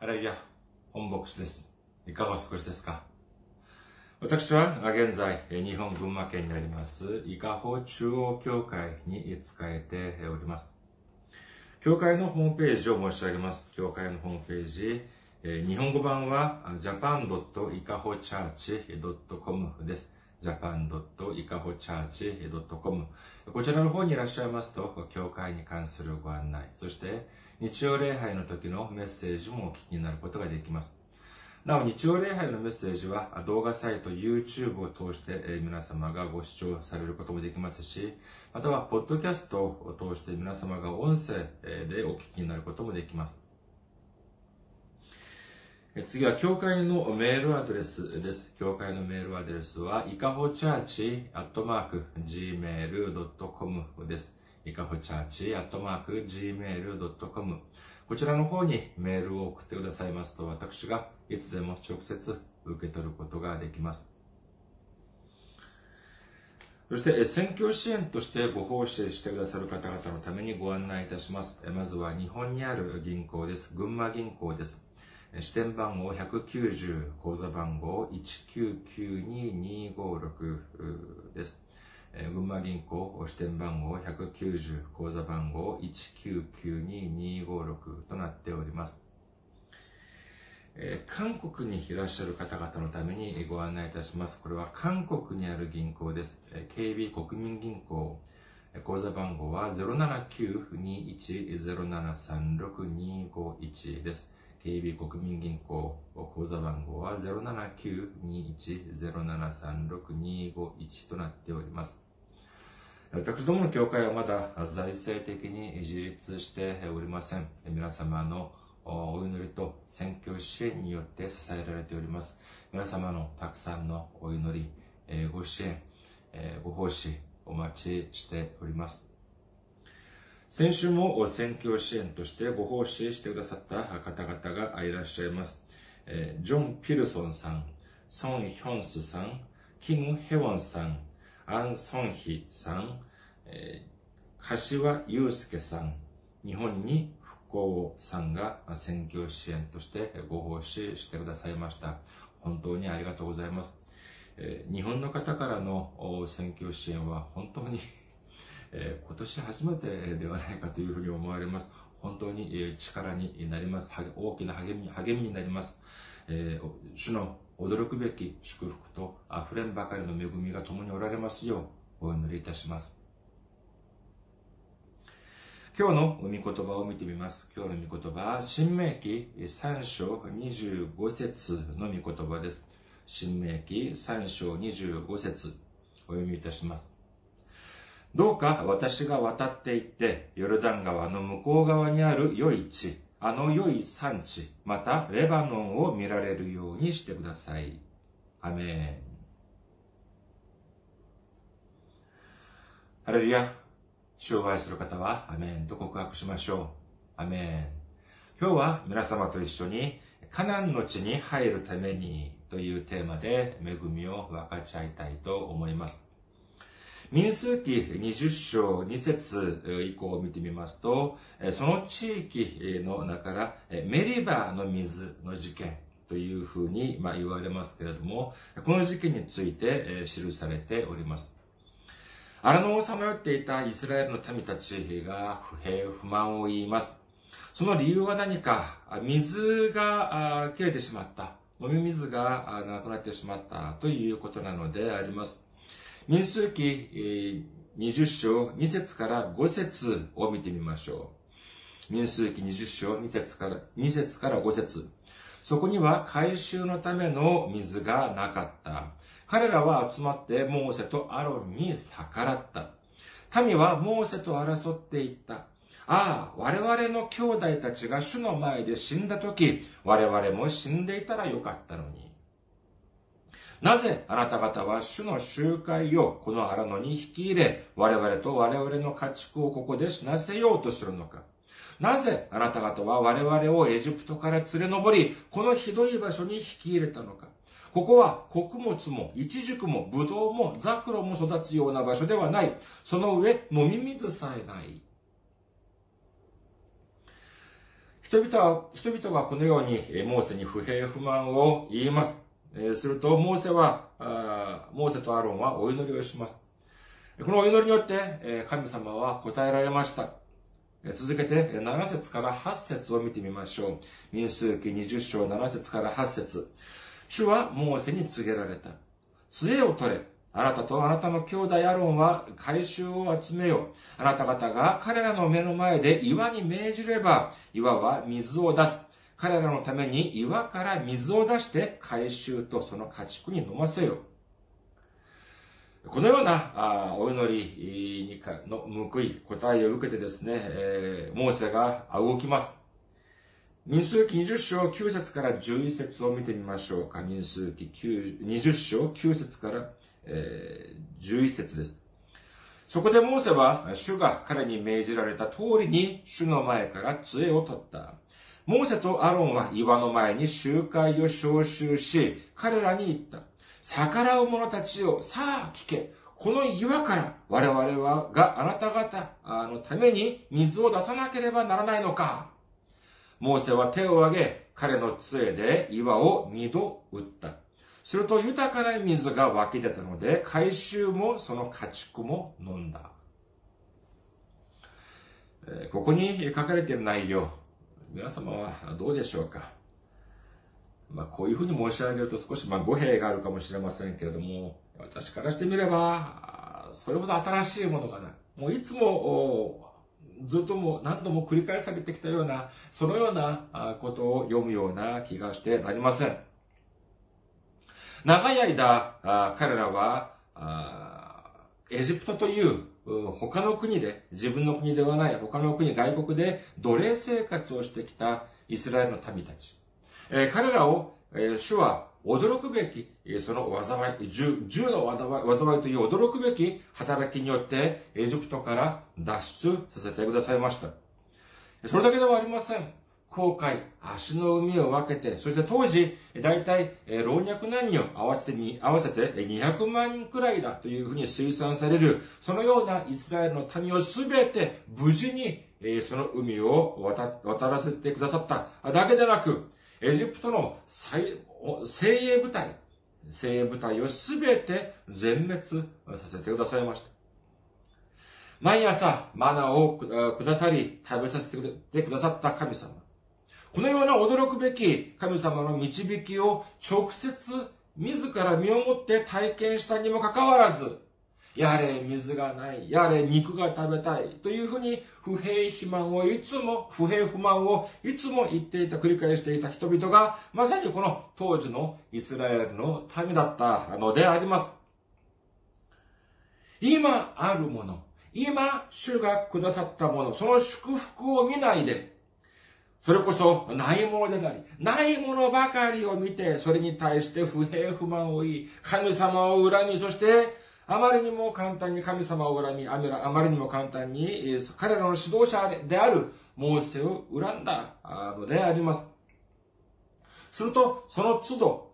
ハレルヤ、本牧師です。いかがお過ごしですか？私は現在、日本群馬県にあります、伊香保中央教会に仕えております。教会のホームページを申し上げます。教会のホームページ、日本語版は japan.ikahochurch.com です。japan.ikahochurch.com こちらの方にいらっしゃいますと、教会に関するご案内、そして日曜礼拝の時のメッセージもお聞きになることができます。なお、日曜礼拝のメッセージは動画サイト YouTube を通して皆様がご視聴されることもできますし、または、ポッドキャストを通して皆様が音声でお聞きになることもできます。次は、教会のメールアドレスです。教会のメールアドレスは、いかほチャーチアットマーク gmail.com です。いかほチャーチアットマーク gmail.com こちらの方にメールを送ってくださいますと、私がいつでも直接受け取ることができます。そして、選挙支援としてご奉仕してくださる方々のためにご案内いたします。まずは日本にある銀行です。群馬銀行です。支店番号190、口座番号1992256です。群馬銀行支店番号190、口座番号1992256となっております。韓国にいらっしゃる方々のためにご案内いたします。これは韓国にある銀行です。KB 国民銀行。口座番号は079-210736-251です。KB 国民銀行口座番号は079-210736-251となっております。私どもの教会はまだ財政的に自立しておりません。皆様のお祈りと選挙支援によって支えられております。皆様のたくさんのお祈り、ご支援、ご奉仕お待ちしております。先週も選挙支援としてご奉仕してくださった方々がいらっしゃいます。ジョン・ピルソンさん、ソン・ヒョンスさん、キム・ヘウォンさん、アン・ソンヒさん、柏祐介さん、日本に復興さんが選挙支援としてご奉仕してくださいました。本当にありがとうございます。日本の方からの選挙支援は本当にえ今年初めてではないかというふうに思われます。本当に力になります。大きな励み励みになります。え主の驚くべき祝福と溢れんばかりの恵みが共におられますようお祈りいたします。今日の御言葉を見てみます。今日の御言葉は、新明記3章25節の御言葉です。新明記3章25節お読みいたします。どうか私が渡って行って、ヨルダン川の向こう側にある良い地、あの良い産地、またレバノンを見られるようにしてください。アメン。ハレルヤ。主を愛する方は、アメンと告白しましょう。アメン。今日は皆様と一緒に、カナンの地に入るためにというテーマで恵みを分かち合いたいと思います。民数記20章2節以降を見てみますと、その地域の中からメリバの水の事件というふうに言われますけれども、この事件について記されております。荒野をさまよっていたイスラエルの民たちが不平不満を言います。その理由は何か、水が切れてしまった。飲み水がなくなってしまったということなのであります。民数記20章2節から5節を見てみましょう。民数記20章2節から2節から5節そこには回収のための水がなかった。彼らは集まってモーセとアロンに逆らった。民はモーセと争っていった。ああ、我々の兄弟たちが主の前で死んだ時、我々も死んでいたらよかったのに。なぜあなた方は主の集会をこの荒野に引き入れ、我々と我々の家畜をここで死なせようとするのかなぜあなた方は我々をエジプトから連れ上り、このひどい場所に引き入れたのかここは穀物も、イチジクも、ブドウも、ザクロも育つような場所ではない。その上、飲み水さえない。人々は、人々がこのようにモーセに不平不満を言います。すると、モーセは、モーセとアロンはお祈りをします。このお祈りによって、神様は答えられました。続けて、7節から8節を見てみましょう。民数記20章7節から8節主はモーセに告げられた。杖を取れ。あなたとあなたの兄弟アロンは回収を集めよう。あなた方が彼らの目の前で岩に命じれば、岩は水を出す。彼らのために岩から水を出して回収とその家畜に飲ませよう。このようなお祈りにかの報い、答えを受けてですね、えー、モーセが動きます。民数記20章9節から11節を見てみましょうか。民数記20章9節から、えー、11節です。そこでモーセは、主が彼に命じられた通りに、主の前から杖を取った。モーセとアロンは岩の前に集会を招集し、彼らに言った。逆らう者たちを、さあ聞け。この岩から我々は、があなた方のために水を出さなければならないのか。モーセは手を挙げ、彼の杖で岩を二度打った。すると豊かな水が湧き出たので、回収もその家畜も飲んだ。ここに書かれている内容、皆様はどうでしょうか？まあ、こういうふうに申し上げると少しまあ語弊があるかもしれませんけれども、私からしてみれば、それほど新しいものがない。もういつもずっとも何度も繰り返されてきたような、そのようなことを読むような気がしてなりません。長い間、彼らは、エジプトという他の国で、自分の国ではない他の国、外国で奴隷生活をしてきたイスラエルの民たち。え彼らを、え主は驚くべき、その災い、銃、銃の災いという驚くべき働きによって、エジプトから脱出させてくださいました。それだけではありません。航海、足の海を分けて、そして当時、大体、老若男女合わせてに、合わせて200万くらいだというふうに推算される、そのようなイスラエルの民をすべて無事に、その海を渡らせてくださっただけでなく、エジプトの精鋭部隊、精鋭部隊をすべて全滅させてくださいました。毎朝マナーをくださり食べさせてくださった神様。このような驚くべき神様の導きを直接自ら身をもって体験したにもかかわらず、やれ水がない、やれ肉が食べたい、というふうに不平不満をいつも、不平不満をいつも言っていた、繰り返していた人々が、まさにこの当時のイスラエルの民だったのであります。今あるもの、今主がくださったもの、その祝福を見ないで、それこそないものでなり、ないものばかりを見て、それに対して不平不満を言い、神様を恨み、そしてあまりにも簡単に神様を恨み、あまりにも簡単に彼らの指導者であるモーセを恨んだのであります。すると、その都度、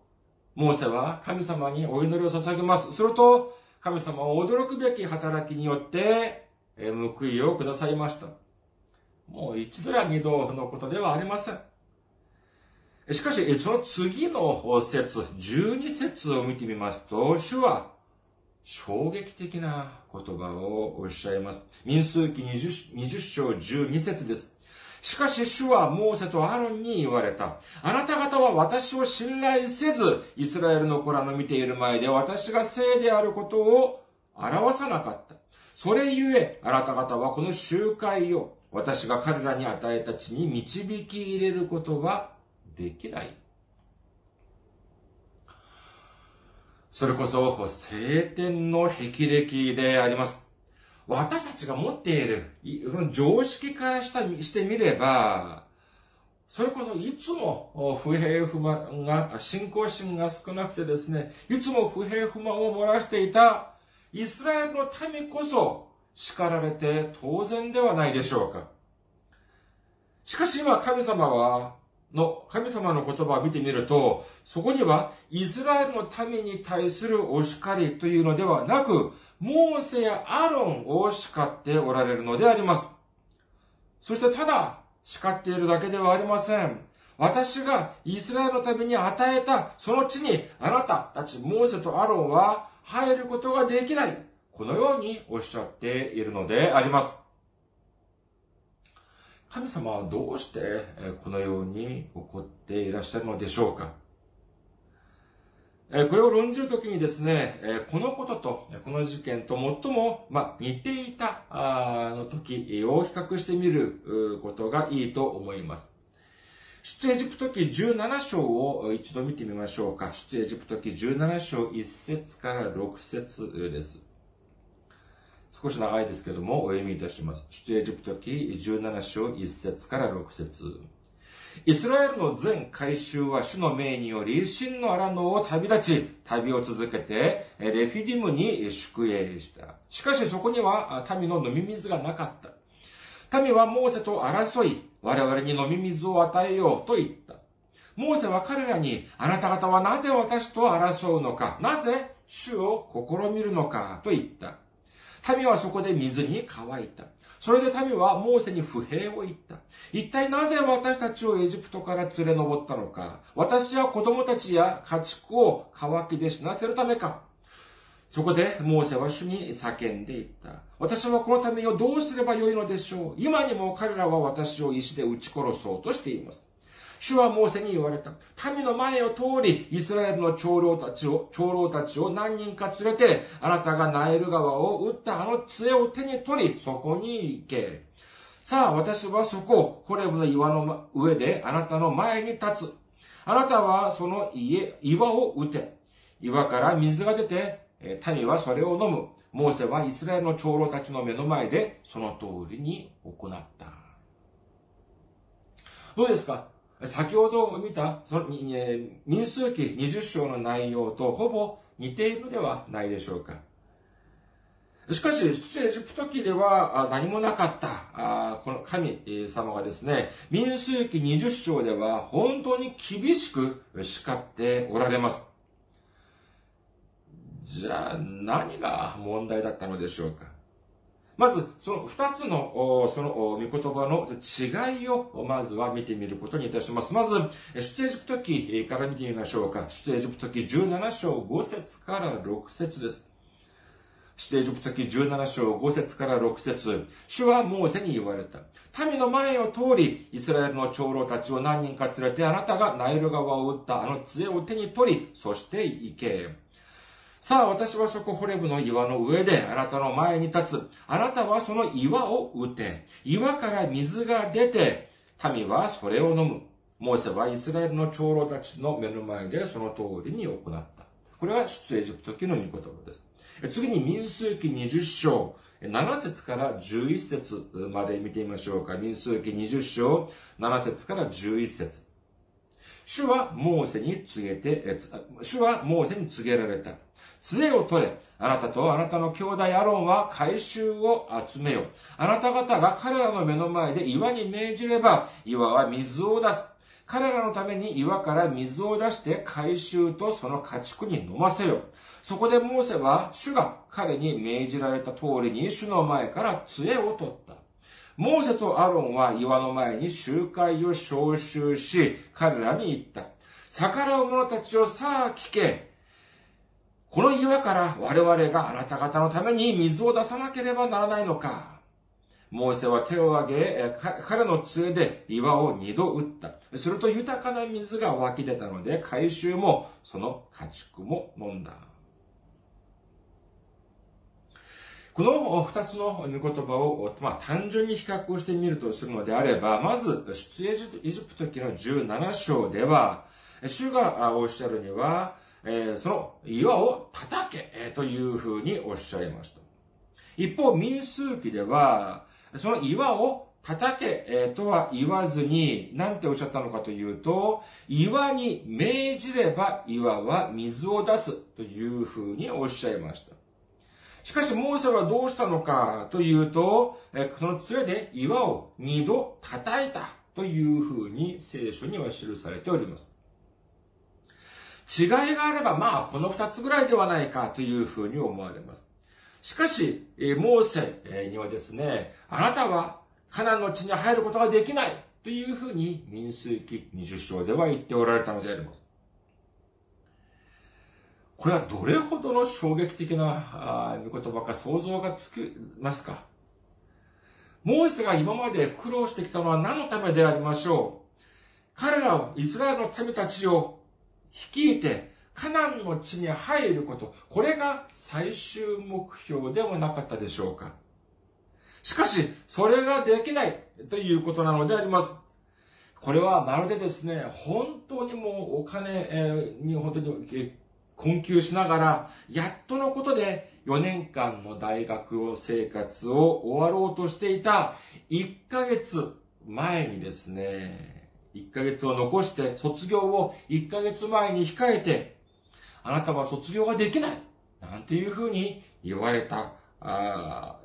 モーセは神様にお祈りを捧げます。すると、神様は驚くべき働きによって、報いをくださいました。もう一度や二度のことではありません。しかし、その次の説、十二節を見てみますと、主は衝撃的な言葉をおっしゃいます。民数記 20, 20章12節です。しかし主はモーセとアロンに言われた。あなた方は私を信頼せず、イスラエルの子らの見ている前で私が聖であることを表さなかった。それゆえ、あなた方はこの集会を私が彼らに与えた地に導き入れることはできない。それこそ聖典の霹靂であります。私たちが持っている、この常識からしたしてみれば、それこそいつも不平不満が、信仰心が少なくてですね、いつも不平不満を漏らしていたイスラエルの民こそ叱られて当然ではないでしょうか。しかし今神様はの神様の言葉を見てみると、そこにはイスラエルの民に対するお叱りというのではなく、モーセやアロンを叱っておられるのであります。そしてただ、叱っているだけではありません。私がイスラエルのために与えたその地にあなたたちモーセとアロンは入ることができない。このようにおっしゃっているのであります。神様はどうしてこのように怒っていらっしゃるのでしょうかこれを論じるときにですね、このことと、この事件と最も、ま似ていたの時を比較してみることがいいと思います。出エジプト記17章を一度見てみましょうか。出エジプト記17章1節から6節です。少し長いですけども、お読みいたします。出エジプト記17章1節から6節イスラエルの全改宗は主の命により、真の荒野を旅立ち、旅を続けて、レフィディムに宿営した。しかしそこには民の飲み水がなかった。民はモーセと争い、我々に飲み水を与えようと言った。モーセは彼らに、あなた方はなぜ私と争うのか、なぜ主を試みるのかと言った。民はそこで水に乾いた。それで民はモーセに不平を言った。一体なぜ私たちをエジプトから連れ上ったのか私は子供たちや家畜を乾きで死なせるためかそこで、モーセは主に叫んでいった。私はこのためをどうすればよいのでしょう今にも彼らは私を石で撃ち殺そうとしています。主はモーセに言われた。民の前を通り、イスラエルの長老たちを、長老たちを何人か連れて、あなたがナイル川を打ったあの杖を手に取り、そこに行け。さあ、私はそこ、ホレブの岩の上であなたの前に立つ。あなたはその家、岩を打て。岩から水が出て、民はそれを飲む。モーセはイスラエルの長老たちの目の前でその通りに行った。どうですか？先ほど見た、その、え民数記20章の内容とほぼ似ているではないでしょうか。しかし、出エジプト記では何もなかった、この神様がですね、民数記20章では本当に厳しく叱っておられます。じゃあ、何が問題だったのでしょうかまず、その二つの、その御言葉の違いを、まずは見てみることにいたします。まず、出エジプト記から見てみましょうか。出エジプト記17章5節から6節です。出エジプト記17章5節から6節主はモーセに言われた。民の前を通り、イスラエルの長老たちを何人か連れて、あなたがナイル川を打ったあの杖を手に取り、そして行け。さあ、私はそこホレブの岩の上であなたの前に立つ。あなたはその岩を打て。岩から水が出て、民はそれを飲む。モーセはイスラエルの長老たちの目の前でその通りに行った。これは出エジプト記の御言葉です。次に民数記20章、7節から11節まで見てみましょうか。民数記20章、7節から11節主はモーセに告げて、主はモーセに告げられた。杖を取れ。あなたとあなたの兄弟アロンは回収を集めよ。あなた方が彼らの目の前で岩に命じれば、岩は水を出す。彼らのために岩から水を出して回収とその家畜に飲ませよ。そこでモーセは主が彼に命じられた通りに主の前から杖を取った。モーセとアロンは岩の前に集会を召集し、彼らに言った。逆らう者たちをさあ聞け。この岩から我々があなた方のために水を出さなければならないのか。モーセは手を挙げ、彼の杖で岩を二度打った。すると豊かな水が湧き出たので、回収もその家畜も飲んだ。この二つの御言葉を、まあ、単純に比較をしてみるとするのであれば、まず、出エジプト記の17章では、主がおっしゃるには、え、その岩を叩け、え、というふうにおっしゃいました。一方、民数記では、その岩を叩け、え、とは言わずに、なんておっしゃったのかというと、岩に命じれば岩は水を出すというふうにおっしゃいました。しかし、モーセはどうしたのかというと、その杖で岩を二度叩いたというふうに聖書には記されております。違いがあれば、まあ、この二つぐらいではないかというふうに思われます。しかし、モーセにはですね、あなたはカナンの地に入ることができないというふうに民数記20章では言っておられたのであります。これはどれほどの衝撃的な御言葉か想像がつきますか？モーセが今まで苦労してきたのは何のためでありましょう？彼らを、イスラエルの民たちを率いて、カナンの地に入ること、これが最終目標ではなかったでしょうかしかし、それができないということなのであります。これはまるでですね、本当にもうお金に本当に困窮しながら、やっとのことで4年間の大学を生活を終わろうとしていた1ヶ月前にですね、1ヶ月を残して卒業を1ヶ月前に控えて、あなたは卒業ができないなんていうふうに言われた、あ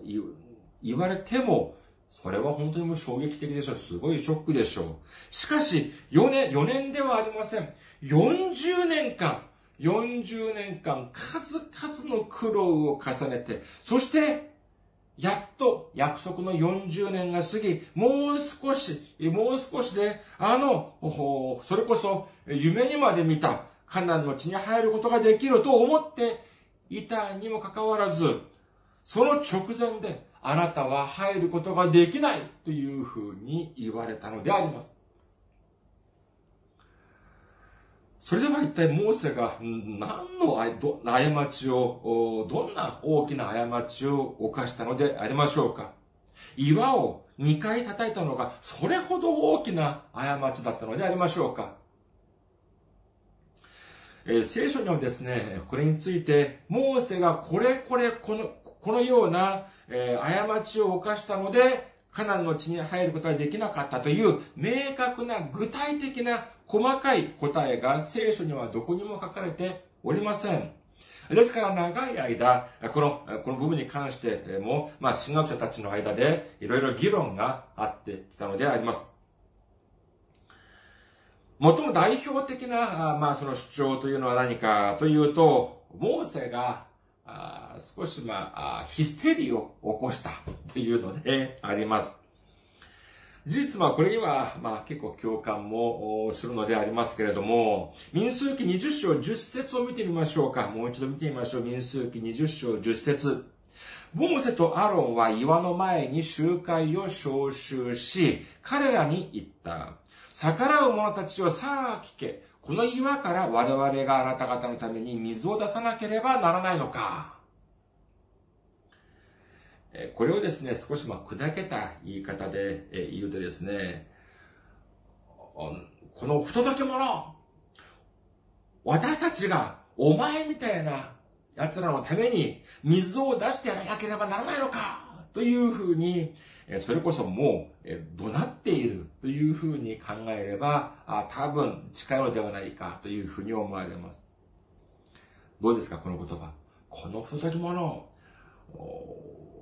言われても、それは本当にもう衝撃的でしょう。すごいショックでしょう。しかし、4年、4年ではありません。40年間、40年間数々の苦労を重ねて、そして、やっと約束の40年が過ぎ、もう少し、もう少しで、あの、それこそ夢にまで見たカナンの地に入ることができると思っていたにもかかわらず、その直前であなたは入ることができないというふうに言われたのであります。それでは一体モーセが何の過ちを、どんな大きな過ちを犯したのでありましょうか？岩を2回叩いたのがそれほど大きな過ちだったのでありましょうか？え、聖書にはですね、これについて、モーセがこれこれこの、このような、え、過ちを犯したので、カナンの地に入ることができなかったという明確な具体的な細かい答えが聖書にはどこにも書かれておりません。ですから長い間、この、この部分に関しても、まあ、進学者たちの間でいろいろ議論があってきたのであります。最も代表的な、まあ、その主張というのは何かというと、モーセがあ少し、まあ、ヒステリーを起こしたというので あります。事実はこれには、まあ結構共感もするのでありますけれども、民数記20章10節を見てみましょうか。もう一度見てみましょう。民数記20章10節ボムセとアロンは岩の前に集会を招集し、彼らに言った。逆らう者たちをさあ聞け。この岩から我々があなた方のために水を出さなければならないのか。これをですね、少しま砕けた言い方で言うとですね、この不届き者、私たちがお前みたいな奴らのために水を出してやらなければならないのかというふうにそれこそもう、怒鳴っているというふうに考えれば、あ多分近いのではないかというふうに思われます。どうですか、この言葉？この不届き者、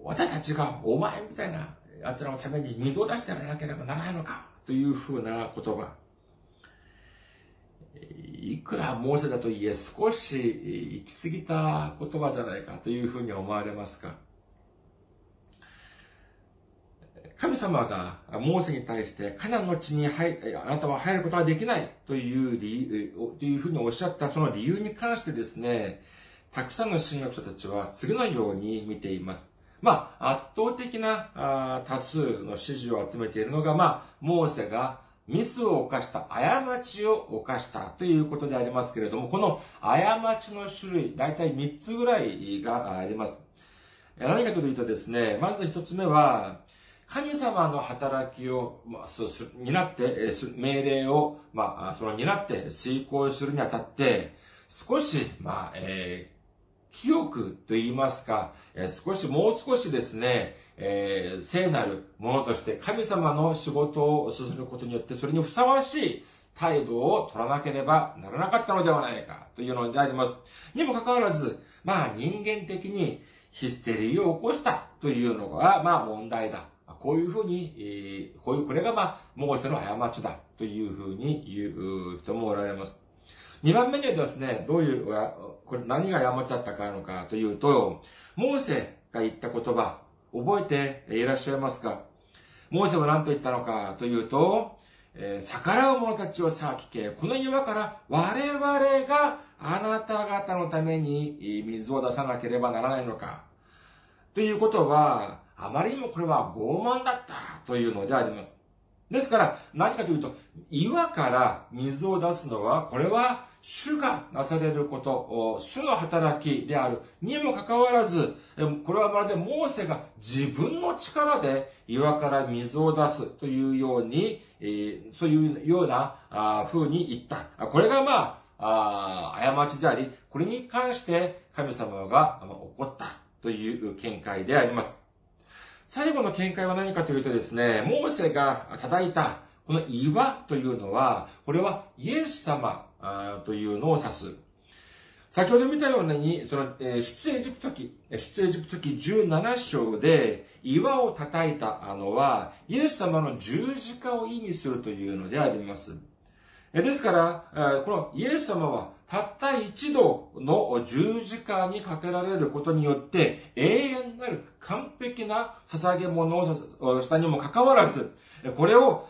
私たちがお前みたいな奴らのために水を出してやらなければならないのかというふうな言葉。いくらモーセだといえ少し行き過ぎた言葉じゃないかというふうに思われますか？神様がモーセに対してカナンの地に入あなたは入ることができないという理由、というふうにおっしゃったその理由に関してですね、たくさんの神学者たちは次のように見ています。まあ、圧倒的な多数の支持を集めているのが、まあ、モーセがミスを犯した、過ちを犯したということでありますけれども、この過ちの種類、大体3つぐらいがあります。何かというとですね、まず1つ目は、神様の働きを、まあ、そうする、担って、命令を、まあ、その担って遂行するにあたって、少し、まあ、えー、清くと言いますか、えー、少し、もう少しですね、えー、聖なるものとして神様の仕事をすることによって、それにふさわしい態度を取らなければならなかったのではないかというのであります。にもかかわらず、まあ人間的にヒステリーを起こしたというのが、まあ問題だ。こういうふうに、えー、こういう、これがまあ、モーセの過ちだというふうに言う人もおられます。二番目にはですね、どういう、これ何が過ちだったかのかというと、モーセが言った言葉、覚えていらっしゃいますか？モーセは何と言ったのかというと、えー、逆らう者たちをさあ聞け。この岩から我々があなた方のために水を出さなければならないのか。ということは、あまりにもこれは傲慢だったというのであります。ですから、何かというと、岩から水を出すのは、これは主がなされること、主の働きであるにもかかわらず、これはまるでモーセが自分の力で岩から水を出すというように、そういうような風に言った。これがまあ、過ちであり、これに関して神様が怒ったという見解であります。最後の見解は何かというとですね、モーセが叩いたこの岩というのは、これはイエス様というのを指す。先ほど見たように、そのえ、出エジプト記、出エジプト記17章で岩を叩いたのは、イエス様の十字架を意味するというのであります。ですから、このイエス様はたった一度の十字架にかけられることによって、永遠なる完璧な捧げ物をしたにもかかわらず、これを、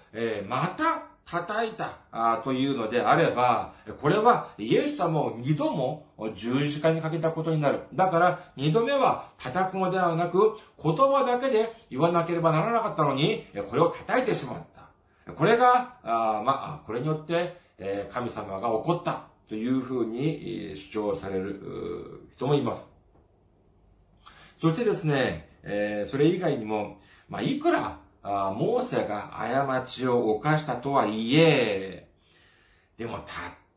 また叩いたというのであれば、これはイエス様を二度も十字架にかけたことになる。だから二度目は叩くのではなく、言葉だけで言わなければならなかったのに、これを叩いてしまった。これが、あまあ、これによって、え神様が怒ったというふうに主張される人もいます。そしてですね、えそれ以外にも、まあ、いくら、あモーセが過ちを犯したとはいえ、でもたっ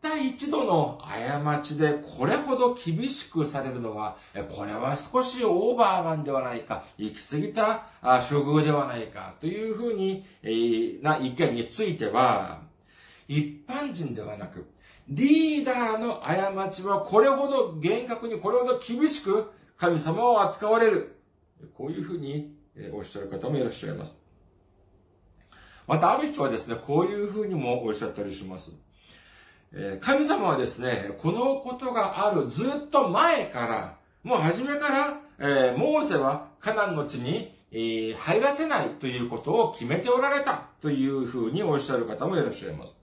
た一度の過ちでこれほど厳しくされるのは、これは少しオーバーなんではないか、行き過ぎた処遇ではないか、というふうに、な意見については、一般人ではなく、リーダーの過ちはこれほど厳格に、これほど厳しく神様を扱われる。こういうふうにおっしゃる方もいらっしゃいます。またある人はですね、こういうふうにもおっしゃったりします。神様はですね、このことがあるずっと前から、もう初めから、えモーセはカナンの地に、え入らせないということを決めておられたというふうにおっしゃる方もいらっしゃいます。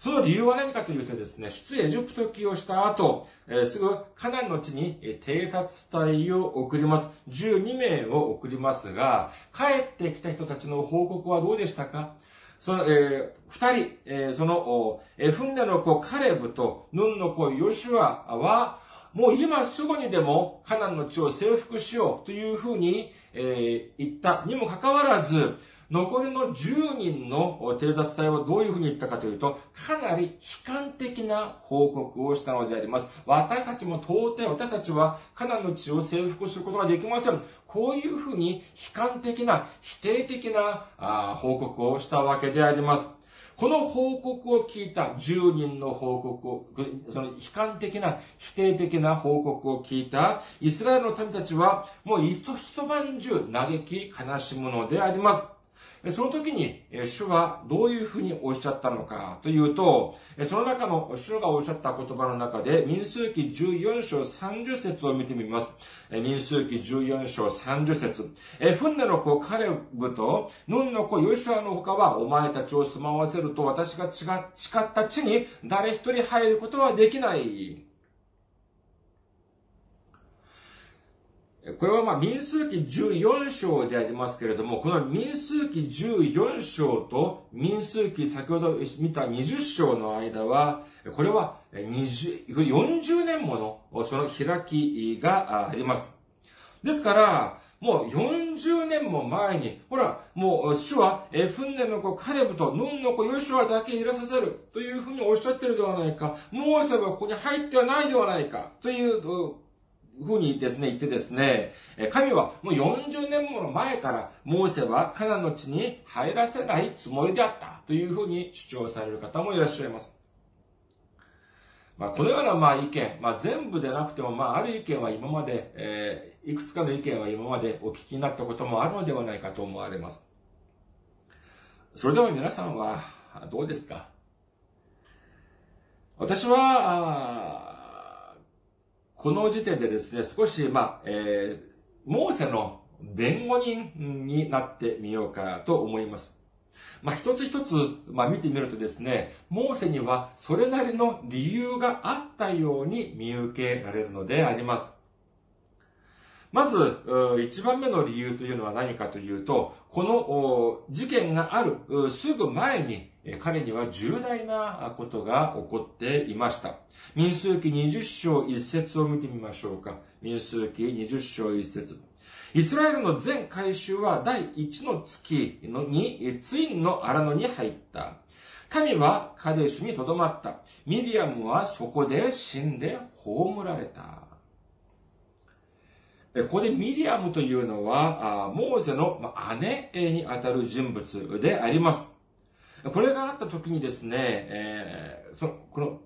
その理由は何かというとですね、出エジプト記をした後、えー、すぐカナンの地に偵察隊を送ります。12名を送りますが、帰ってきた人たちの報告はどうでしたか？その、えー、二人、えー、その、えーフンネの子カレブとヌンの子ヨシュアは、もう今すぐにでもカナンの地を征服しようというふうに、えー、言ったにもかかわらず、残りの10人の偵察隊はどういうふうに言ったかというと、かなり悲観的な報告をしたのであります。私たちも到底、私たちはカナンの地を征服することができません。こういうふうに悲観的な、否定的な報告をしたわけであります。この報告を聞いた10人の報告を、その悲観的な、否定的な報告を聞いたイスラエルの民たちは、もう一晩中嘆き悲しむのであります。その時に、主はどういうふうにおっしゃったのかというと、その中の主がおっしゃった言葉の中で、民数記14章30節を見てみます。民数記14章30節フンネの子カレブと、ヌンの子ヨシュアの他は、お前たちを住まわせると私が誓った地に誰一人入ることはできない。これはまあ民数記14章でありますけれども、この民数記14章と民数記先ほど見た20章の間は、これは20 40年ものその開きがあります。ですから、もう40年も前に、ほら、もう主はエフンネの子カレブとヌンの子ヨシュアだけいらさせるというふうにおっしゃってるではないか。モーセはここに入ってはないではないかというふうにですね、言ってですね、神はもう40年もの前からモーセはカナの地に入らせないつもりであったというふうに主張される方もいらっしゃいます。まあ、このようなまあ意見、まあ、全部でなくても、まあ、ある意見は今まで、えー、いくつかの意見は今までお聞きになったこともあるのではないかと思われます。それでは皆さんはどうですか？私は、この時点でですね、少し、まあ、えー、モーセの弁護人になってみようかと思います。まあ、一つ一つ、まあ、見てみるとですね、モーセにはそれなりの理由があったように見受けられるのであります。まず、一番目の理由というのは何かというと、この事件があるすぐ前に彼には重大なことが起こっていました。民数記20章1節を見てみましょうか。民数記20章1節イスラエルの全回収は第1の月のにツインの荒野に入った。民はカデシュに留まった。ミリアムはそこで死んで葬られた。ここでミリアムというのは、モーゼの姉にあたる人物であります。これがあった時にですね、えー、その、この、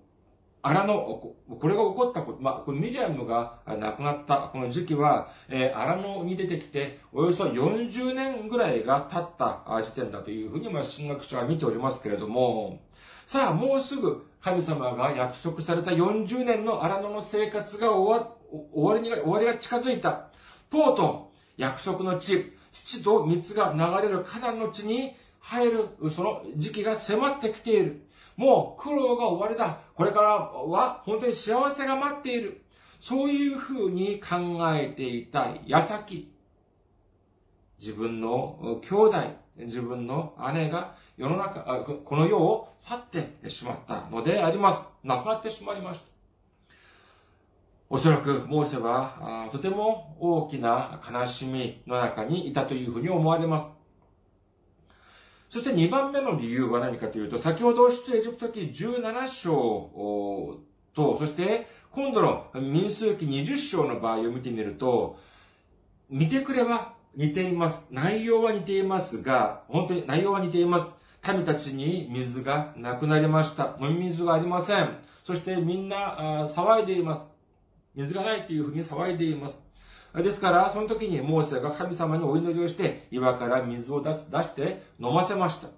荒野、これが起こったこと、まあ、このミリアムが亡くなったこの時期は、えー、荒野に出てきて、およそ40年ぐらいが経った時点だというふうに、まあ、神学者は見ておりますけれども、さあ、もうすぐ神様が約束された40年の荒野の生活が終わっ、終わりに、終わりが近づいた。とうとう、約束の地、土と蜜が流れるカナンの地に入る、その時期が迫ってきている。もう苦労が終わりだ。これからは本当に幸せが待っている。そういうふうに考えていた矢先、自分の兄弟、自分の姉が世の中、この世を去ってしまったのであります。亡くなってしまいました。おそらくモーセはとても大きな悲しみの中にいたというふうに思われます。そして2番目の理由は何かというと、先ほど出エジプト記17章と、そして今度の民数記20章の場合を見てみると、見てくれば似ています。内容は似ていますが、本当に内容は似ています。民たちに水がなくなりました。飲み水がありません。そしてみんな騒いでいます。水がないというふうに騒いでいます。ですから、その時にモーセが神様にお祈りをして、岩から水を出す、出して飲ませました。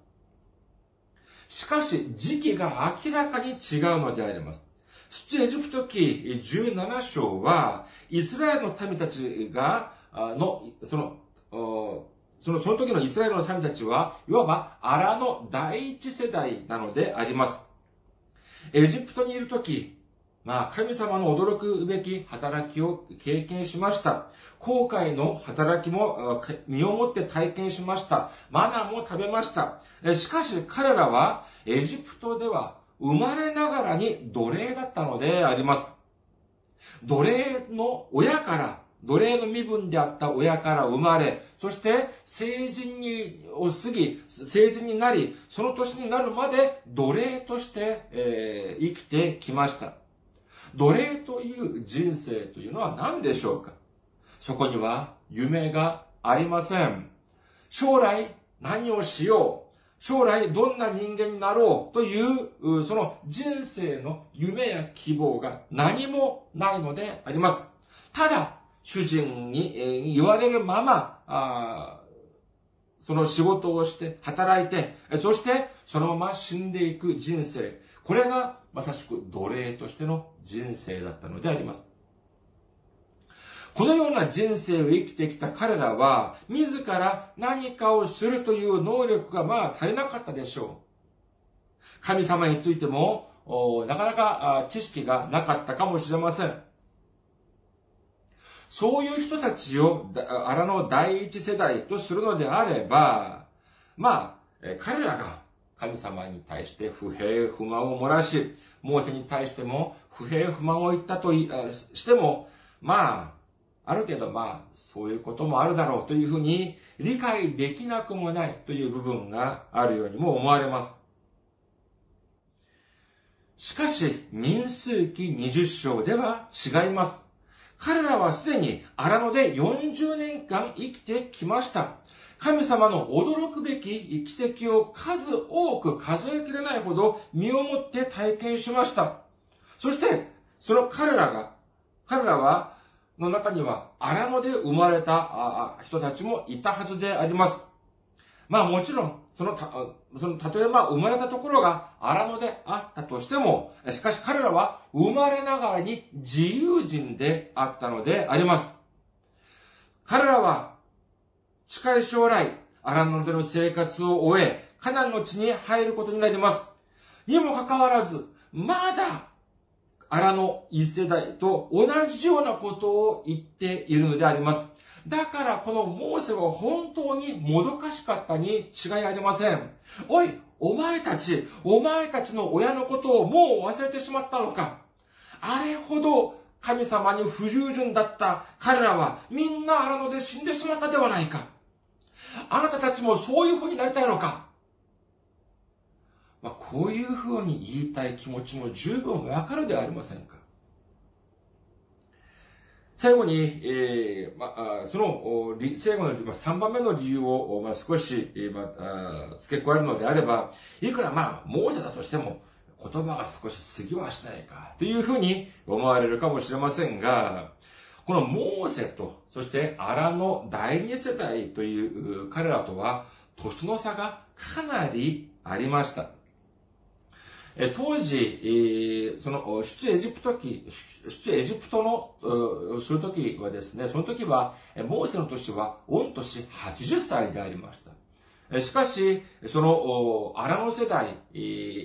しかし、時期が明らかに違うのであります。出エジプト記17章は、イスラエルの民たちが、の、その、その、その時のイスラエルの民たちは、いわば、アラの第一世代なのであります。エジプトにいる時、まあ、神様の驚くべき働きを経験しました。後悔の働きも身をもって体験しました。マナも食べました。しかし彼らはエジプトでは生まれながらに奴隷だったのであります。奴隷の親から、奴隷の身分であった親から生まれ、そして成人にを過ぎ、成人になり、その年になるまで奴隷として、えー、生きてきました。奴隷という人生というのは何でしょうか？そこには夢がありません。将来何をしよう？将来どんな人間になろうという、その人生の夢や希望が何もないのであります。ただ、主人に言われるまま、その仕事をして働いて、そしてそのまま死んでいく人生。これがまさしく奴隷としての人生だったのであります。このような人生を生きてきた彼らは、自ら何かをするという能力がまあ足りなかったでしょう。神様についても、なかなか知識がなかったかもしれません。そういう人たちを、あらの第一世代とするのであれば、まあ、彼らが神様に対して不平不満を漏らし、モーセに対しても不平不満を言ったとしても、まあ、ある程度まあ、そういうこともあるだろうというふうに理解できなくもないという部分があるようにも思われます。しかし、民数記20章では違います。彼らはすでに荒野で40年間生きてきました。神様の驚くべき奇跡を数多く数えきれないほど身をもって体験しました。そして、その彼らが、彼らは、の中には荒野で生まれた人たちもいたはずであります。まあもちろん、そのた、その、例えば生まれたところが荒野であったとしても、しかし彼らは生まれながらに自由人であったのであります。彼らは近い将来、アラノでの生活を終え、カナンの地に入ることになります。にもかかわらず、まだ、アラの一世代と同じようなことを言っているのであります。だからこのモーセは本当にもどかしかったに違いありません。おい、お前たち、お前たちの親のことをもう忘れてしまったのかあれほど神様に不従順だった彼らはみんな荒野で死んでしまったではないか。あなたたちもそういう風になりたいのか。まあ、こういう風に言いたい気持ちも十分わかるではありませんか。最後に、えー、まあ、その、最後の3番目の理由を、まあ、少し、まあ、付け加えるのであれば、いくらまあ、猛者だとしても、言葉が少し過ぎはしないか、というふうに思われるかもしれませんが、このモーセと、そしてアラの第二世代という彼らとは、年の差がかなりありました。当時、その、出エジプト期、出エジプトの、するときはですね、その時は、モーセの年は、御年80歳でありました。しかし、その、荒野世代、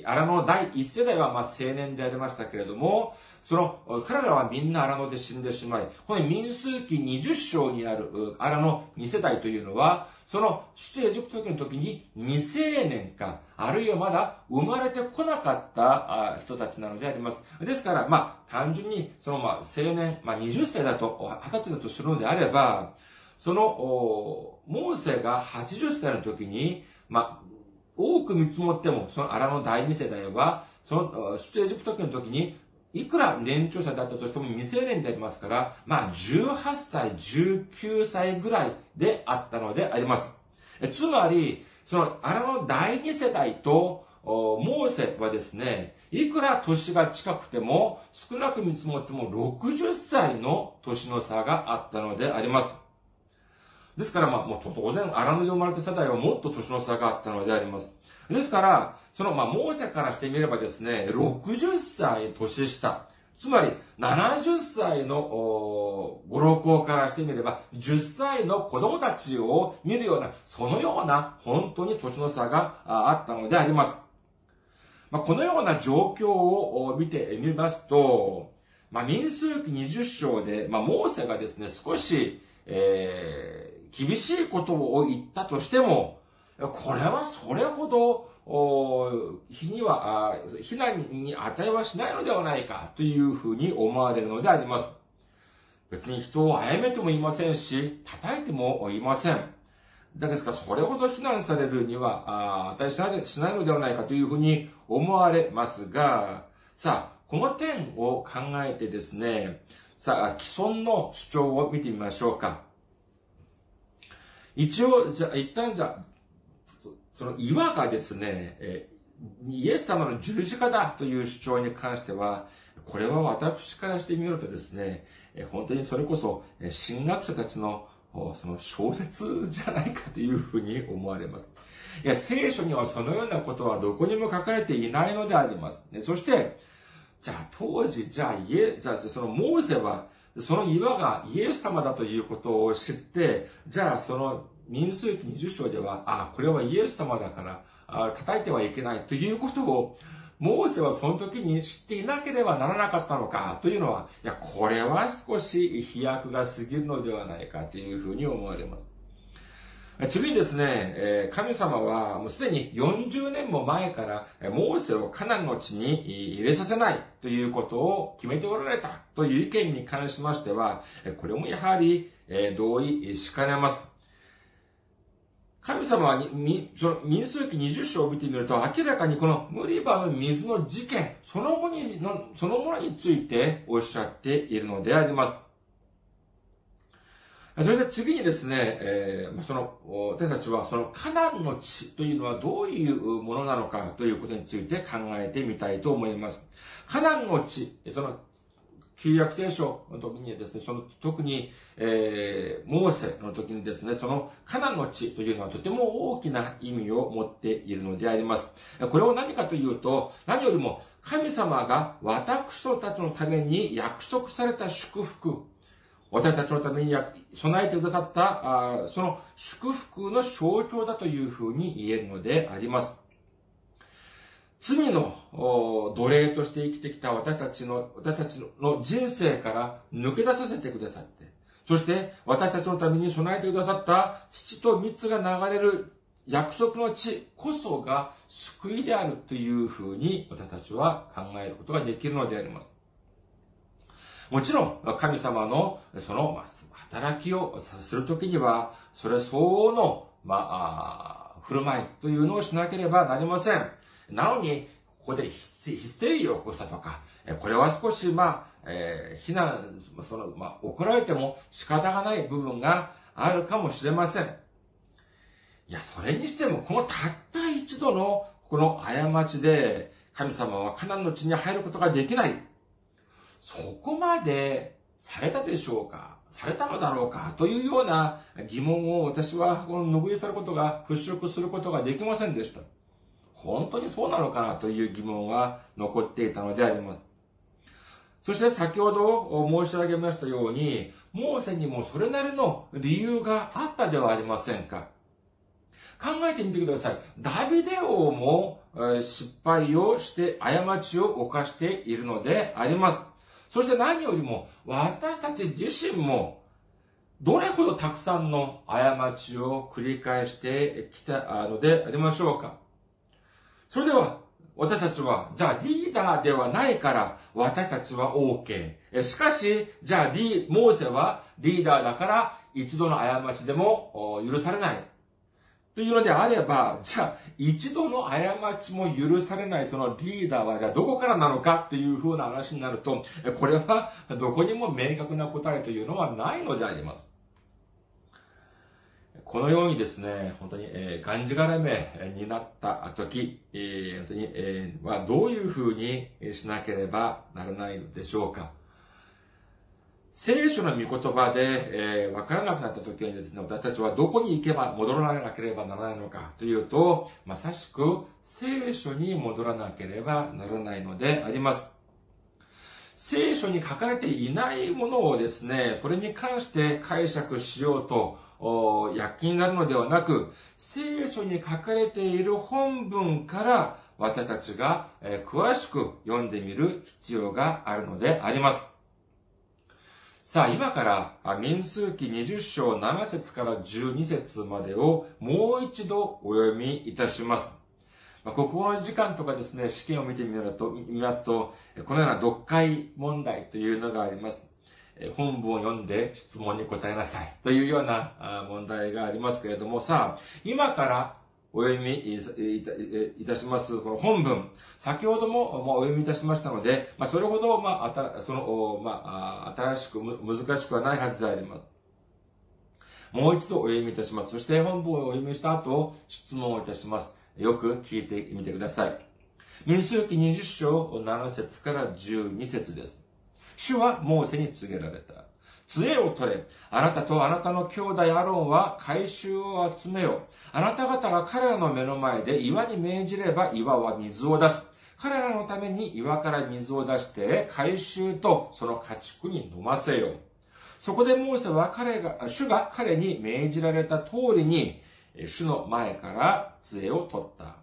荒野第一世代はまあ青年でありましたけれども、その、彼らはみんな荒野で死んでしまい、この民数記20章にある荒野2世代というのは、その出エジプト期の時に未成年か、あるいはまだ生まれてこなかった人たちなのであります。ですから、まあ、単純に、そのまあ青年、まあ20歳だと、20歳だとするのであれば、その、モーセが80歳の時に、まあ、多く見積もっても、そのアラの第二世代は、その、出エジプトの時に、いくら年長者だったとしても未成年でありますから、まあ、18歳、19歳ぐらいであったのであります。つまり、その、アラの第二世代と、モーセはですね、いくら年が近くても、少なく見積もっても60歳の年の差があったのであります。ですから、まあ、もう当然、荒野で生まれた世代はもっと年の差があったのであります。ですから、その、まあ、モーセからしてみればですね、60歳年下、つまり、70歳の、ご老公からしてみれば、10歳の子供たちを見るような、そのような、本当に年の差があったのであります。まあ、このような状況を見てみますと、まあ、民数記20章で、まあ、モーセがですね、少し、えー、厳しいことを言ったとしても、これはそれほど、日には、非難に値はしないのではないかというふうに思われるのであります。別に人を殺めてもいませんし、叩いてもいません。だですから、それほど非難されるには、値しないしないのではないかというふうに思われますが、さあ、この点を考えてですね、さあ、既存の主張を見てみましょうか。一応、じゃあ、一旦じゃその岩がですね、えイエス様の十字架だという主張に関しては、これは私からしてみるとですね、え本当にそれこそ、え神学者たちのその小説じゃないかというふうに思われます。いや、聖書にはそのようなことはどこにも書かれていないのであります。そして、じゃあ当時、じゃあ家、じゃあそのモーセはその岩がイエス様だということを知って、じゃあその民数記20章では、あ、これはイエス様だから、叩いてはいけないということを、モーセはその時に知っていなければならなかったのかというのは、いや、これは少し飛躍が過ぎるのではないかというふうに思われます。次にですね、神様はもうすでに40年も前からモーセをカナンの地に入れさせないということを決めておられたという意見に関しましては、これもやはり同意しかねます。神様は、その民数記20章を見てみると、明らかにこのムリバの水の事件、そのものにそのものについておっしゃっているのであります。それで次にですね、えー、その、私たちはそのカナンの地というのはどういうものなのかということについて考えてみたいと思います。カナンの地、その、旧約聖書の時にですね、その特に、えー、モーセの時にですね、そのカナンの地というのはとても大きな意味を持っているのであります。これを何かというと、何よりも神様が私たちのために約束された祝福、私たちのために備えてくださった、その祝福の象徴だというふうに言えるのであります。罪の奴隷として生きてきた私たちの、私たちの人生から抜け出させてくださって、そして私たちのために備えてくださった父と蜜が流れる約束の地こそが救いであるというふうに私たちは考えることができるのであります。もちろん、神様のその働きをするときには、それ相応の、まあ、振る舞いというのをしなければなりません。なのに、ここでヒステリーを起こしたとか、これは少し、まあ、えー、非難、その、まあ、怒られても仕方がない部分があるかもしれません。いや、それにしても、このたった一度の、この過ちで、神様はカナンの地に入ることができない。そこまでされたでしょうか？されたのだろうか？というような疑問を私はこの拭い去ることが、払拭することができませんでした。本当にそうなのかなという疑問は残っていたのであります。そして先ほど申し上げましたように、モーセにもそれなりの理由があったではありませんか？考えてみてください。ダビデ王も失敗をして、過ちを犯しているのであります。そして何よりも、私たち自身も、どれほどたくさんの過ちを繰り返してきたのでありましょうか。それでは、私たちは、じゃあリーダーではないから、私たちは OK。しかし、じゃあリー、モーセはリーダーだから、一度の過ちでも許されない。というのであれば、じゃあ、一度の過ちも許されないそのリーダーは、じゃあどこからなのかっていう風な話になると、これはどこにも明確な答えというのはないのであります。このようにですね、本当に、えー、がんじがらめになった時、えー、本当に、えー、はどういうふうにしなければならないでしょうか。聖書の御言葉で、えー、わからなくなった時にですね、私たちはどこに行けば戻らなければならないのかというと、まさしく聖書に戻らなければならないのであります。聖書に書かれていないものをですね、それに関して解釈しようと躍起になるのではなく、聖書に書かれている本文から私たちがえ詳しく読んでみる必要があるのであります。さあ、今から民数記20章7節から12節までをもう一度お読みいたします。国語の時間とかですね、試験を見てみると、見ますと、このような読解問題というのがあります。本文を読んで質問に答えなさいというような問題がありますけれども、さあ、今からお読みいたします、この本文。先ほどもお読みいたしましたので、まあ、それほど、まあ、その、まあ、新しく、難しくはないはずであります。もう一度お読みいたします。そして本文をお読みした後、質問をいたします。よく聞いてみてください。民数記20章7節から12節です。主はモーセに告げられた。杖を取れ。あなたとあなたの兄弟アロンは回収を集めよ。あなた方が彼らの目の前で岩に命じれば岩は水を出す。彼らのために岩から水を出して回収とその家畜に飲ませよ。そこでモーセは彼が、主が彼に命じられた通りに、主の前から杖を取った。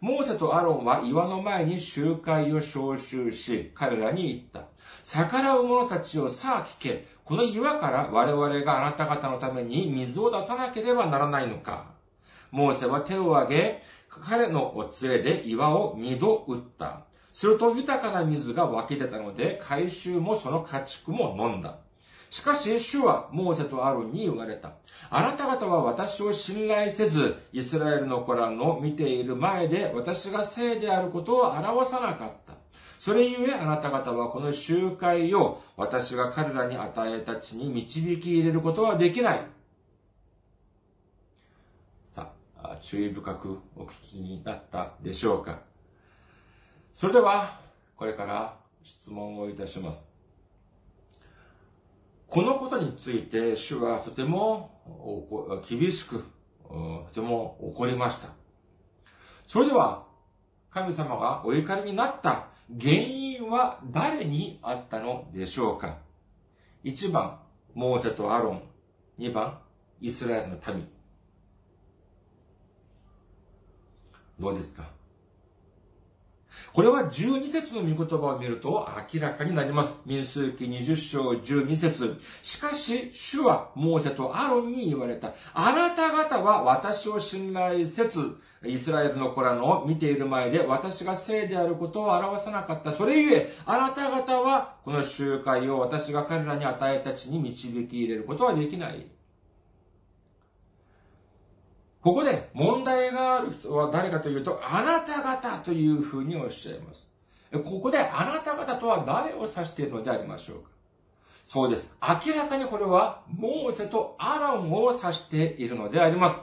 モーセとアロンは岩の前に集会を召集し、彼らに言った。逆らう者たちをさあ聞け。この岩から我々があなた方のために水を出さなければならないのか。モーセは手を挙げ、彼の杖で岩を二度打った。すると豊かな水が湧き出たので、回収もその家畜も飲んだ。しかし、主はモーセとアロンに言われた。あなた方は私を信頼せず、イスラエルの子らの見ている前で私が聖であることを表さなかった。それゆえあなた方はこの集会を私が彼らに与えた地に導き入れることはできない。さあ、注意深くお聞きになったでしょうか。それでは、これから質問をいたします。このことについて主はとても厳しく、とても怒りました。それでは、神様がお怒りになった原因は誰にあったのでしょうか ?1 番、モーセとアロン。2番、イスラエルの民。どうですか？これは12節の御言葉を見ると明らかになります。民数記20章12節しかし、主はモーセとアロンに言われた。あなた方は私を信頼せず、イスラエルの子らの見ている前で私が聖であることを表さなかった。それゆえ、あなた方はこの集会を私が彼らに与えたちに導き入れることはできない。ここで問題がある人は誰かというと、あなた方というふうにおっしゃいます。ここであなた方とは誰を指しているのでありましょうかそうです。明らかにこれはモーセとアランを指しているのであります。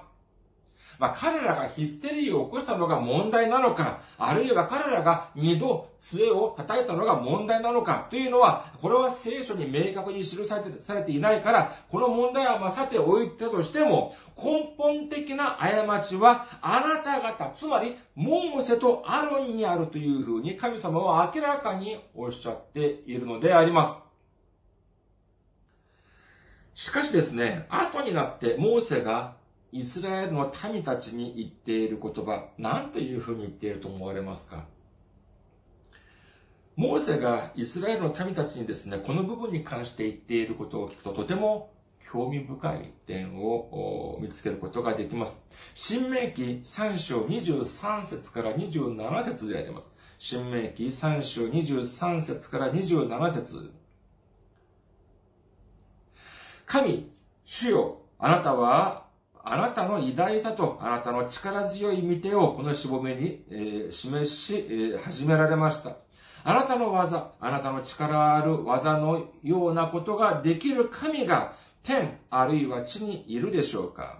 まあ、彼らがヒステリーを起こしたのが問題なのか、あるいは彼らが二度杖を叩いたのが問題なのかというのは、これは聖書に明確に記されてされていないから、この問題はまさておいたとしても、根本的な過ちはあなた方、つまりモーセとアロンにあるというふうに神様は明らかにおっしゃっているのであります。しかしですね、後になってモーセがイスラエルの民たちに言っている言葉、何というふうに言っていると思われますか？モーセがイスラエルの民たちにですね、この部分に関して言っていることを聞くととても興味深い点を見つけることができます。新明記3章23節から27節であります。新明記3章23節から27節神、主よ、あなたはあなたの偉大さとあなたの力強い見てをこのしぼめに、えー、示し、えー、始められました。あなたの技、あなたの力ある技のようなことができる神が天あるいは地にいるでしょうか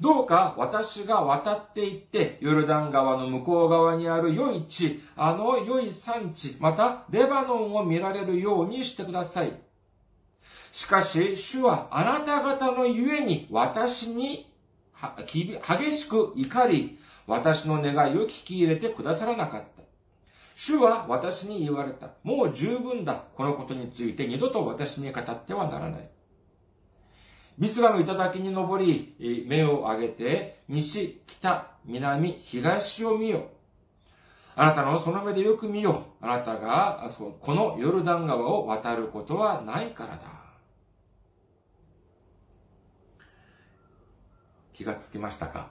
どうか私が渡っていって、ヨルダン川の向こう側にある良い地、あの良い産地、またレバノンを見られるようにしてください。しかし、主はあなた方のゆえに私に激しく怒り、私の願いを聞き入れてくださらなかった。主は私に言われた。もう十分だ。このことについて二度と私に語ってはならない。ミスガの頂に登り、目を上げて、西、北、南、東を見よ。あなたのその目でよく見よ。あなたが、このヨルダン川を渡ることはないからだ。気がつきましたか？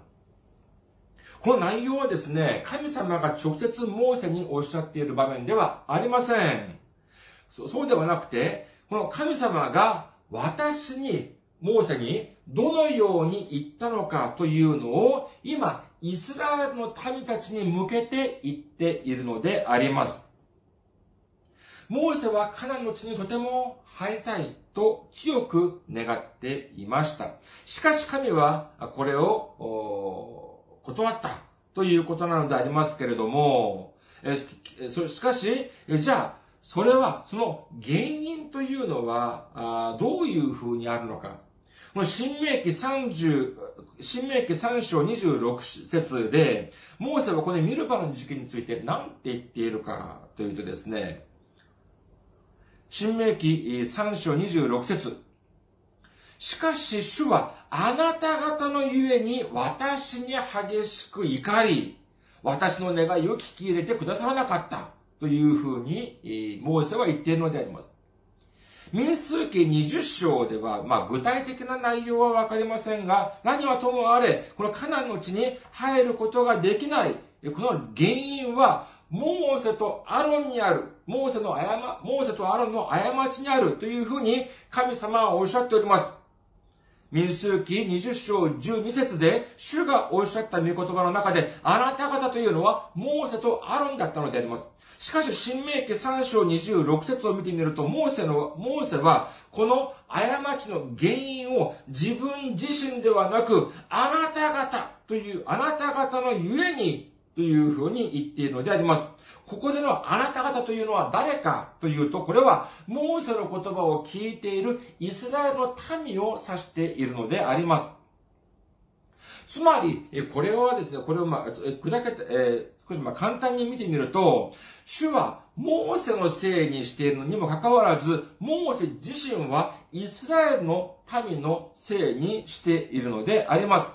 この内容はですね、神様が直接モーセにおっしゃっている場面ではありません。そうではなくて、この神様が私に、モーセにどのように言ったのかというのを今、イスラエルの民たちに向けて言っているのであります。モーセはカナンの地にとても入りたいと強く願っていました。しかし神はこれを断ったということなのでありますけれども、しかし、じゃあ、それは、その原因というのは、どういうふうにあるのか。この新明記30、新明記3章26節で、モーセはこのミルバの時期について何て言っているかというとですね、新明記3章26節しかし主はあなた方のゆえに私に激しく怒り、私の願いを聞き入れてくださらなかったというふうに、モーセは言っているのであります。民数記20章では、まあ、具体的な内容はわかりませんが、何はともあれ、このカナンの地に入ることができない、この原因は、モーセとアロンにある、モーセの誤、モーセとアロンの過ちにあるというふうに神様はおっしゃっております。民数記20章12節で、主がおっしゃった御言葉の中で、あなた方というのは、モーセとアロンだったのであります。しかし、新明記3章26節を見てみると、モーセの、モーセは、この過ちの原因を自分自身ではなく、あなた方という、あなた方のゆえにというふうに言っているのであります。ここでのあなた方というのは誰かというと、これはモーセの言葉を聞いているイスラエルの民を指しているのであります。つまり、これはですね、これをまあ、砕けて、え少しまあ簡単に見てみると、主はモーセのせいにしているのにもかかわらず、モーセ自身はイスラエルの民のせいにしているのであります。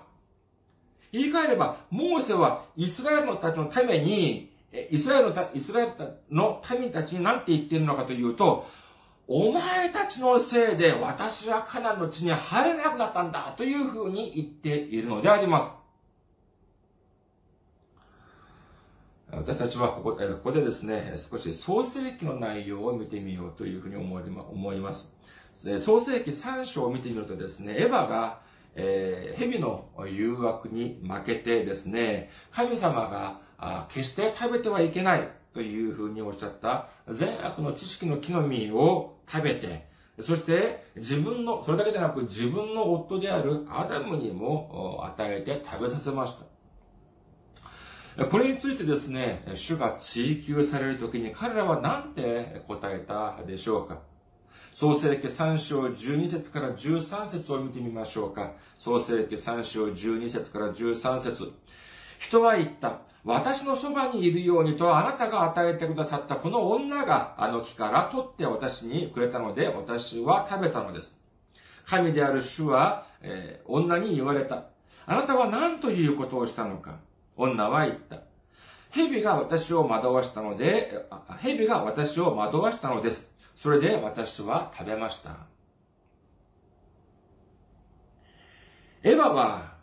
言い換えれば、モーセはイスラエルのたちのために、イスラエルのイスラエルの民たちに何て言っているのかというと、お前たちのせいで私はカナンの地に入れなくなったんだというふうに言っているのであります。私たちはここここでですね、少し創世記の内容を見てみようというふうに思います。創世記3章を見てみるとですね、エヴァが、えー、蛇の誘惑に負けてですね、神様が決して食べてはいけないというふうにおっしゃった善悪の知識の木の実を食べて、そして自分の、それだけでなく自分の夫であるアダムにも与えて食べさせました。これについてですね、主が追求されるときに彼らは何て答えたでしょうか創世記3章12節から13節を見てみましょうか。創世記3章12節から13節人は言った。私のそばにいるようにとあなたが与えてくださったこの女があの木から取って私にくれたので私は食べたのです。神である主は、えー、女に言われた。あなたは何ということをしたのか女は言った。蛇が私を惑わしたので、蛇が私を惑わしたのです。それで私は食べました。エヴァは、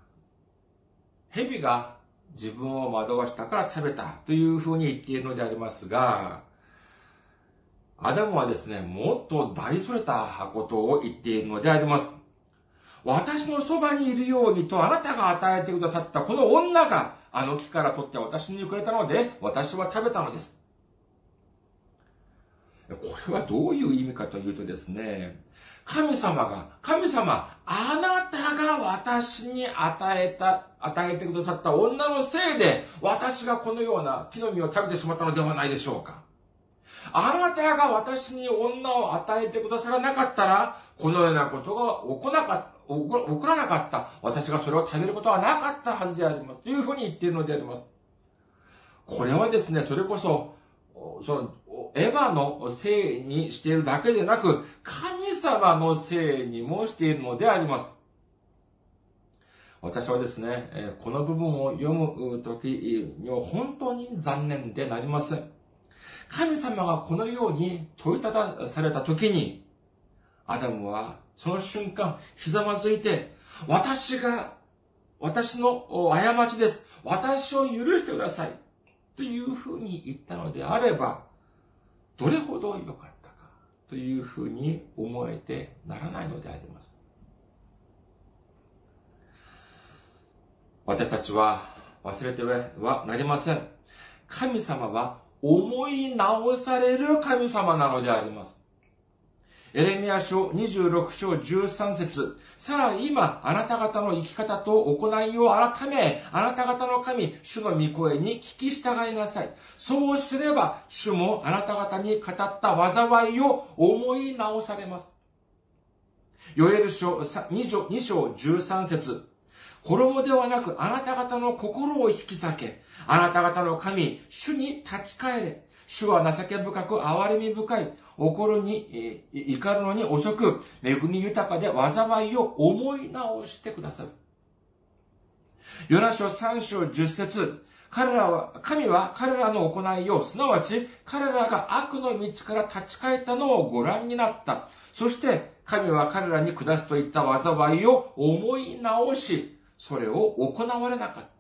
蛇が自分を惑わしたから食べたというふうに言っているのでありますが、アダムはですね、もっと大それたことを言っているのであります。私のそばにいるようにとあなたが与えてくださったこの女があの木から取って私にくれたので、私は食べたのです。これはどういう意味かというとですね、神様が、神様、あなたが私に与えた、与えてくださった女のせいで、私がこのような木の実を食べてしまったのではないでしょうか。あなたが私に女を与えてくださらなかったら、このようなことが起こなかった。起こらなかった。私がそれを食べることはなかったはずであります。というふうに言っているのであります。これはですね、それこそ、その、エヴァのせいにしているだけでなく、神様のせいにもしているのであります。私はですね、この部分を読むときには本当に残念でなりません。神様がこのように問いただされたときに、アダムはその瞬間、ひざまずいて、私が、私の過ちです。私を許してください。というふうに言ったのであれば、どれほど良かったか、というふうに思えてならないのであります。私たちは忘れてはなりません。神様は思い直される神様なのであります。エレミア書26章13節さあ今、あなた方の生き方と行いを改め、あなた方の神、主の御声に聞き従いなさい。そうすれば、主もあなた方に語った災いを思い直されます。ヨエル書2章 ,2 章13節衣ではなくあなた方の心を引き裂け、あなた方の神、主に立ち返れ。主は情け深く憐れみ深い。怒るに、怒るのに遅く、恵み豊かで災いを思い直してくださる。ヨナ書3章10節彼らは、神は彼らの行いを、すなわち彼らが悪の道から立ち返ったのをご覧になった。そして、神は彼らに下すといった災いを思い直し、それを行われなかった。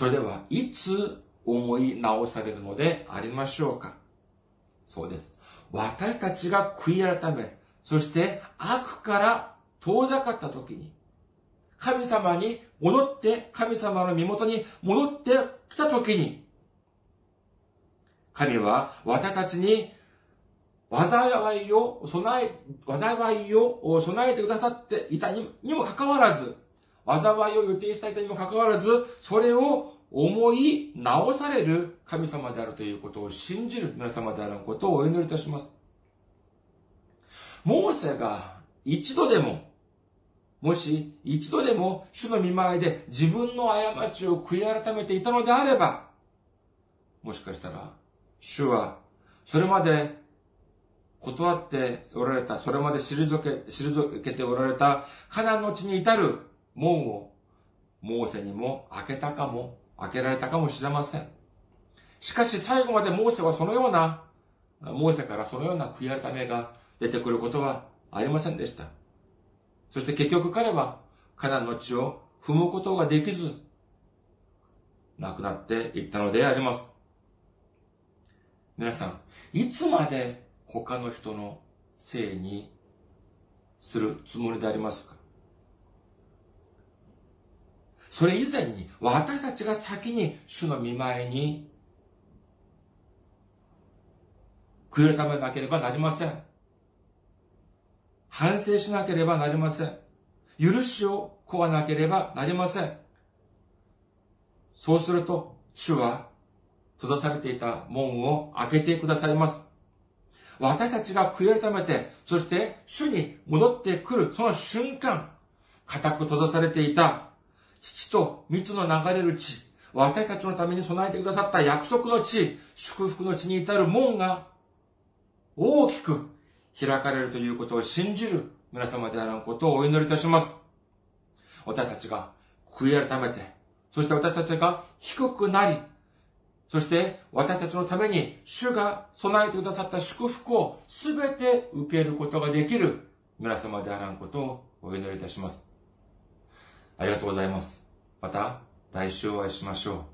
それでは、いつ思い直されるのでありましょうか？そうです。私たちが悔い改め、そして悪から遠ざかった時に、神様に戻って、神様の身元に戻ってきた時に、神は私たちに災いを備え、災いを備えてくださっていたにもかかわらず、災いを予定したいたにもかかわらず、それを思い直される神様であるということを信じる皆様であることをお祈りいたします。モーセが一度でももし一度でも主の見舞いで自分の過ちを悔い改めていたのであれば、もしかしたら、主は、それまで断っておられた、それまで退け、退けておられた、カナンの地に至る門を、モーセにも開けたかも、開けられたかもしれません。しかし最後までモーセはそのような、モーセからそのような悔い改めが出てくることはありませんでした。そして結局彼は、カナンの地を踏むことができず、亡くなっていったのであります。皆さん、いつまで他の人のせいにするつもりでありますか？それ以前に私たちが先に主の見舞いに悔い改めなければなりません。反省しなければなりません。許しを請わなければなりません。そうすると、主は閉ざされていた門を開けてくださいます。私たちが悔い改めて、そして主に戻ってくる、その瞬間、固く閉ざされていた、父と蜜の流れる地、私たちのために備えてくださった約束の地、祝福の地に至る門が、大きく開かれるということを信じる皆様であることをお祈りいたします。私たちが悔い改めて、そして私たちが低くなり、そして私たちのために主が備えてくださった祝福をすべて受けることができる皆様であらんことをお祈りいたします。ありがとうございます。また来週お会いしましょう。